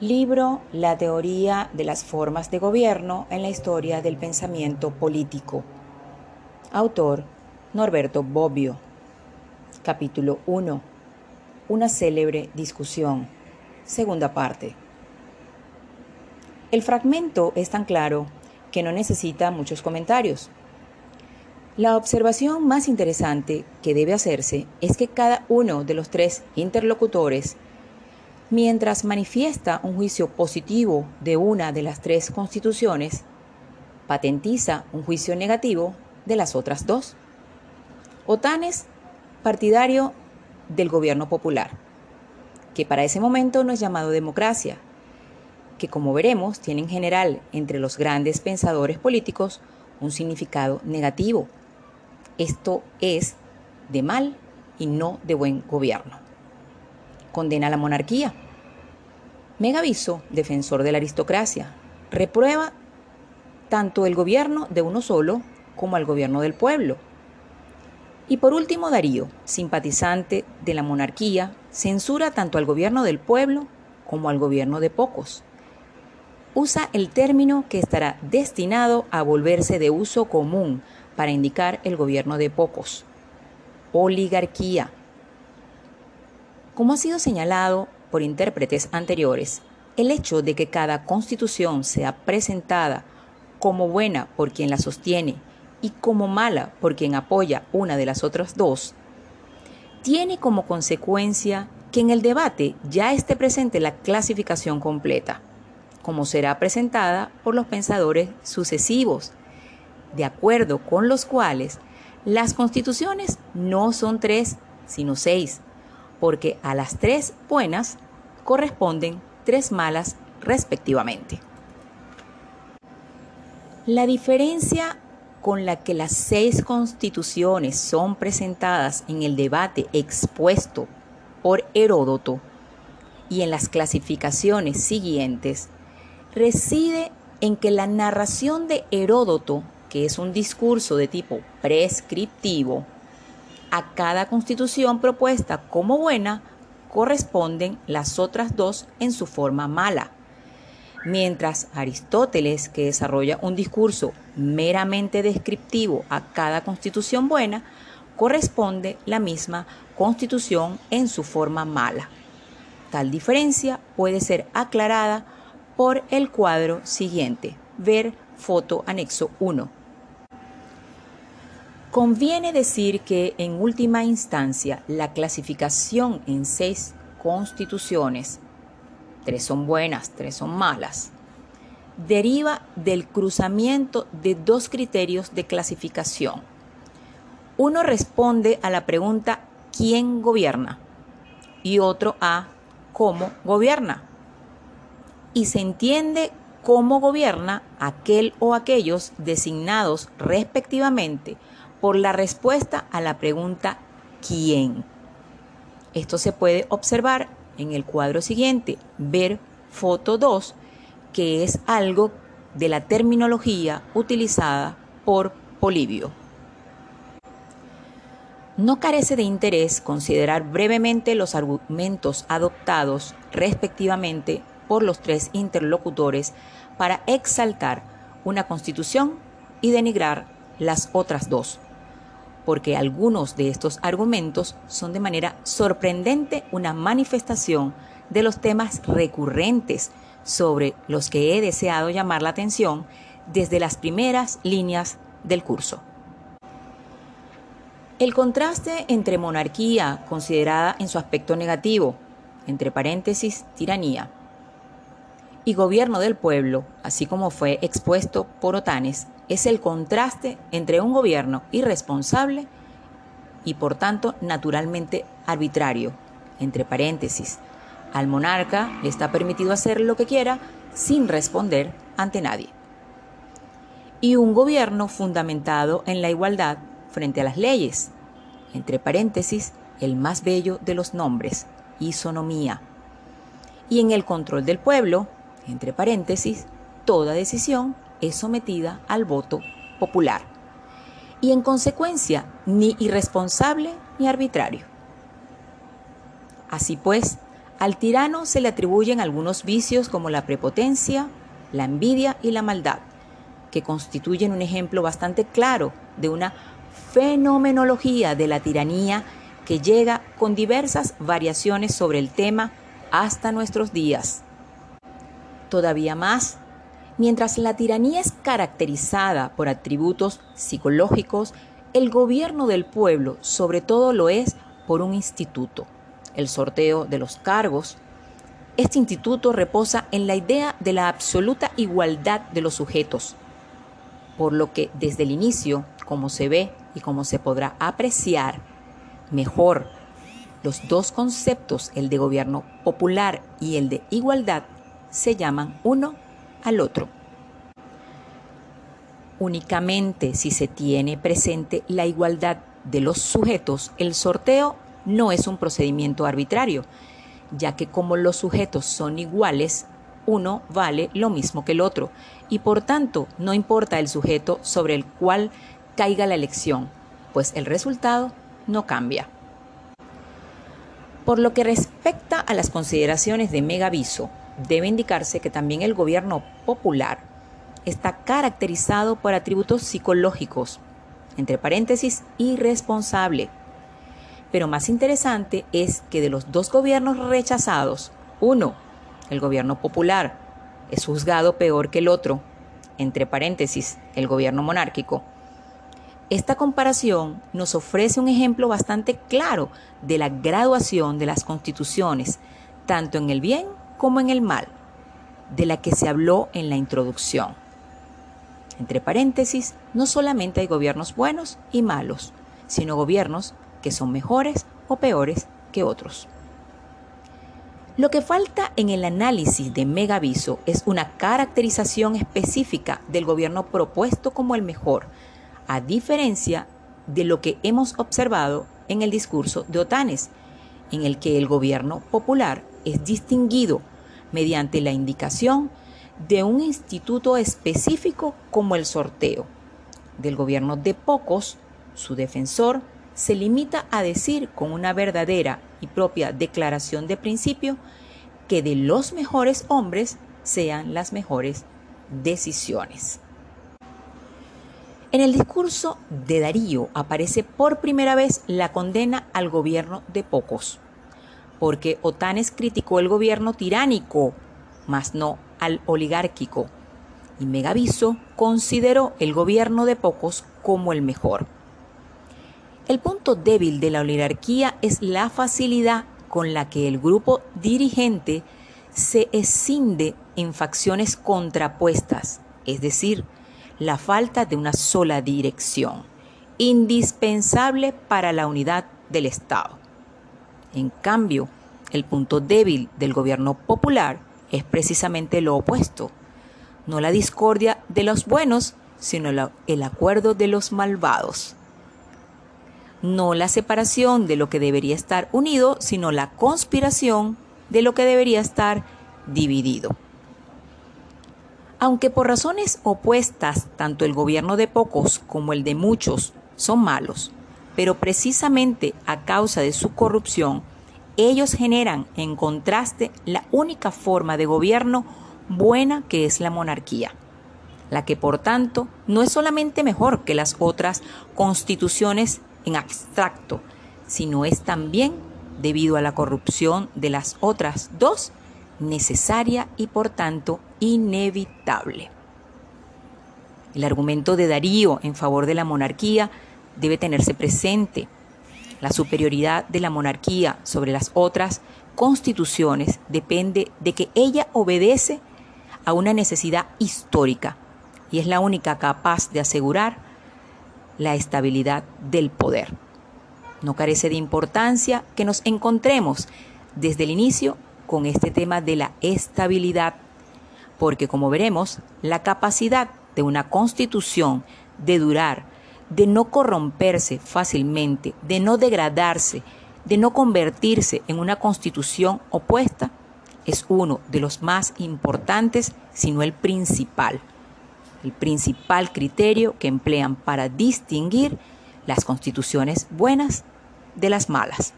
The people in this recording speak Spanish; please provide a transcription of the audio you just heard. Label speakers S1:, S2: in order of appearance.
S1: Libro La teoría de las formas de gobierno en la historia del pensamiento político. Autor Norberto Bobbio. Capítulo 1. Una célebre discusión. Segunda parte. El fragmento es tan claro que no necesita muchos comentarios. La observación más interesante que debe hacerse es que cada uno de los tres interlocutores mientras manifiesta un juicio positivo de una de las tres constituciones, patentiza un juicio negativo de las otras dos. Otanes, partidario del gobierno popular, que para ese momento no es llamado democracia, que como veremos tiene en general entre los grandes pensadores políticos un significado negativo. Esto es de mal y no de buen gobierno condena la monarquía. Megaviso, defensor de la aristocracia, reprueba tanto el gobierno de uno solo como al gobierno del pueblo. Y por último, Darío, simpatizante de la monarquía, censura tanto al gobierno del pueblo como al gobierno de pocos. Usa el término que estará destinado a volverse de uso común para indicar el gobierno de pocos. Oligarquía, como ha sido señalado por intérpretes anteriores, el hecho de que cada constitución sea presentada como buena por quien la sostiene y como mala por quien apoya una de las otras dos, tiene como consecuencia que en el debate ya esté presente la clasificación completa, como será presentada por los pensadores sucesivos, de acuerdo con los cuales las constituciones no son tres, sino seis, porque a las tres buenas corresponden tres malas respectivamente. La diferencia con la que las seis constituciones son presentadas en el debate expuesto por Heródoto y en las clasificaciones siguientes reside en que la narración de Heródoto, que es un discurso de tipo prescriptivo, a cada constitución propuesta como buena corresponden las otras dos en su forma mala. Mientras Aristóteles, que desarrolla un discurso meramente descriptivo a cada constitución buena, corresponde la misma constitución en su forma mala. Tal diferencia puede ser aclarada por el cuadro siguiente. Ver foto anexo 1. Conviene decir que en última instancia la clasificación en seis constituciones, tres son buenas, tres son malas, deriva del cruzamiento de dos criterios de clasificación. Uno responde a la pregunta ¿quién gobierna? y otro a ¿cómo gobierna? Y se entiende cómo gobierna aquel o aquellos designados respectivamente por la respuesta a la pregunta ¿quién? Esto se puede observar en el cuadro siguiente, ver foto 2, que es algo de la terminología utilizada por Polibio. No carece de interés considerar brevemente los argumentos adoptados respectivamente por los tres interlocutores para exaltar una constitución y denigrar las otras dos porque algunos de estos argumentos son de manera sorprendente una manifestación de los temas recurrentes sobre los que he deseado llamar la atención desde las primeras líneas del curso. El contraste entre monarquía, considerada en su aspecto negativo, entre paréntesis, tiranía, y gobierno del pueblo, así como fue expuesto por Otanes, es el contraste entre un gobierno irresponsable y por tanto naturalmente arbitrario. Entre paréntesis, al monarca le está permitido hacer lo que quiera sin responder ante nadie. Y un gobierno fundamentado en la igualdad frente a las leyes. Entre paréntesis, el más bello de los nombres, isonomía. Y en el control del pueblo, entre paréntesis, toda decisión es sometida al voto popular y en consecuencia ni irresponsable ni arbitrario. Así pues, Al tirano se le atribuyen algunos vicios como la prepotencia, la envidia y la maldad, que constituyen un ejemplo bastante claro de una fenomenología de la tiranía que llega con diversas variaciones sobre el tema hasta nuestros días. Todavía más, mientras la tiranía es caracterizada por atributos psicológicos, el gobierno del pueblo sobre todo lo es por un instituto, el sorteo de los cargos. Este instituto reposa en la idea de la absoluta igualdad de los sujetos, por lo que desde el inicio, como se ve y como se podrá apreciar, mejor los dos conceptos, el de gobierno popular y el de igualdad, se llaman uno al otro. Únicamente si se tiene presente la igualdad de los sujetos, el sorteo no es un procedimiento arbitrario, ya que como los sujetos son iguales, uno vale lo mismo que el otro, y por tanto no importa el sujeto sobre el cual caiga la elección, pues el resultado no cambia. Por lo que respecta a las consideraciones de Megaviso, debe indicarse que también el gobierno popular está caracterizado por atributos psicológicos, entre paréntesis, irresponsable. Pero más interesante es que de los dos gobiernos rechazados, uno, el gobierno popular, es juzgado peor que el otro, entre paréntesis, el gobierno monárquico. Esta comparación nos ofrece un ejemplo bastante claro de la graduación de las constituciones, tanto en el bien como en el mal, de la que se habló en la introducción. Entre paréntesis, no solamente hay gobiernos buenos y malos, sino gobiernos que son mejores o peores que otros. Lo que falta en el análisis de Megaviso es una caracterización específica del gobierno propuesto como el mejor, a diferencia de lo que hemos observado en el discurso de Otanes, en el que el gobierno popular es distinguido mediante la indicación de un instituto específico como el sorteo. Del gobierno de pocos, su defensor se limita a decir con una verdadera y propia declaración de principio que de los mejores hombres sean las mejores decisiones. En el discurso de Darío aparece por primera vez la condena al gobierno de pocos porque Otanes criticó el gobierno tiránico, mas no al oligárquico, y Megaviso consideró el gobierno de pocos como el mejor. El punto débil de la oligarquía es la facilidad con la que el grupo dirigente se escinde en facciones contrapuestas, es decir, la falta de una sola dirección, indispensable para la unidad del Estado. En cambio, el punto débil del gobierno popular es precisamente lo opuesto. No la discordia de los buenos, sino el acuerdo de los malvados. No la separación de lo que debería estar unido, sino la conspiración de lo que debería estar dividido. Aunque por razones opuestas tanto el gobierno de pocos como el de muchos son malos, pero precisamente a causa de su corrupción, ellos generan en contraste la única forma de gobierno buena que es la monarquía, la que por tanto no es solamente mejor que las otras constituciones en abstracto, sino es también, debido a la corrupción de las otras dos, necesaria y por tanto inevitable. El argumento de Darío en favor de la monarquía debe tenerse presente. La superioridad de la monarquía sobre las otras constituciones depende de que ella obedece a una necesidad histórica y es la única capaz de asegurar la estabilidad del poder. No carece de importancia que nos encontremos desde el inicio con este tema de la estabilidad, porque como veremos, la capacidad de una constitución de durar de no corromperse fácilmente, de no degradarse, de no convertirse en una constitución opuesta, es uno de los más importantes, sino el principal, el principal criterio que emplean para distinguir las constituciones buenas de las malas.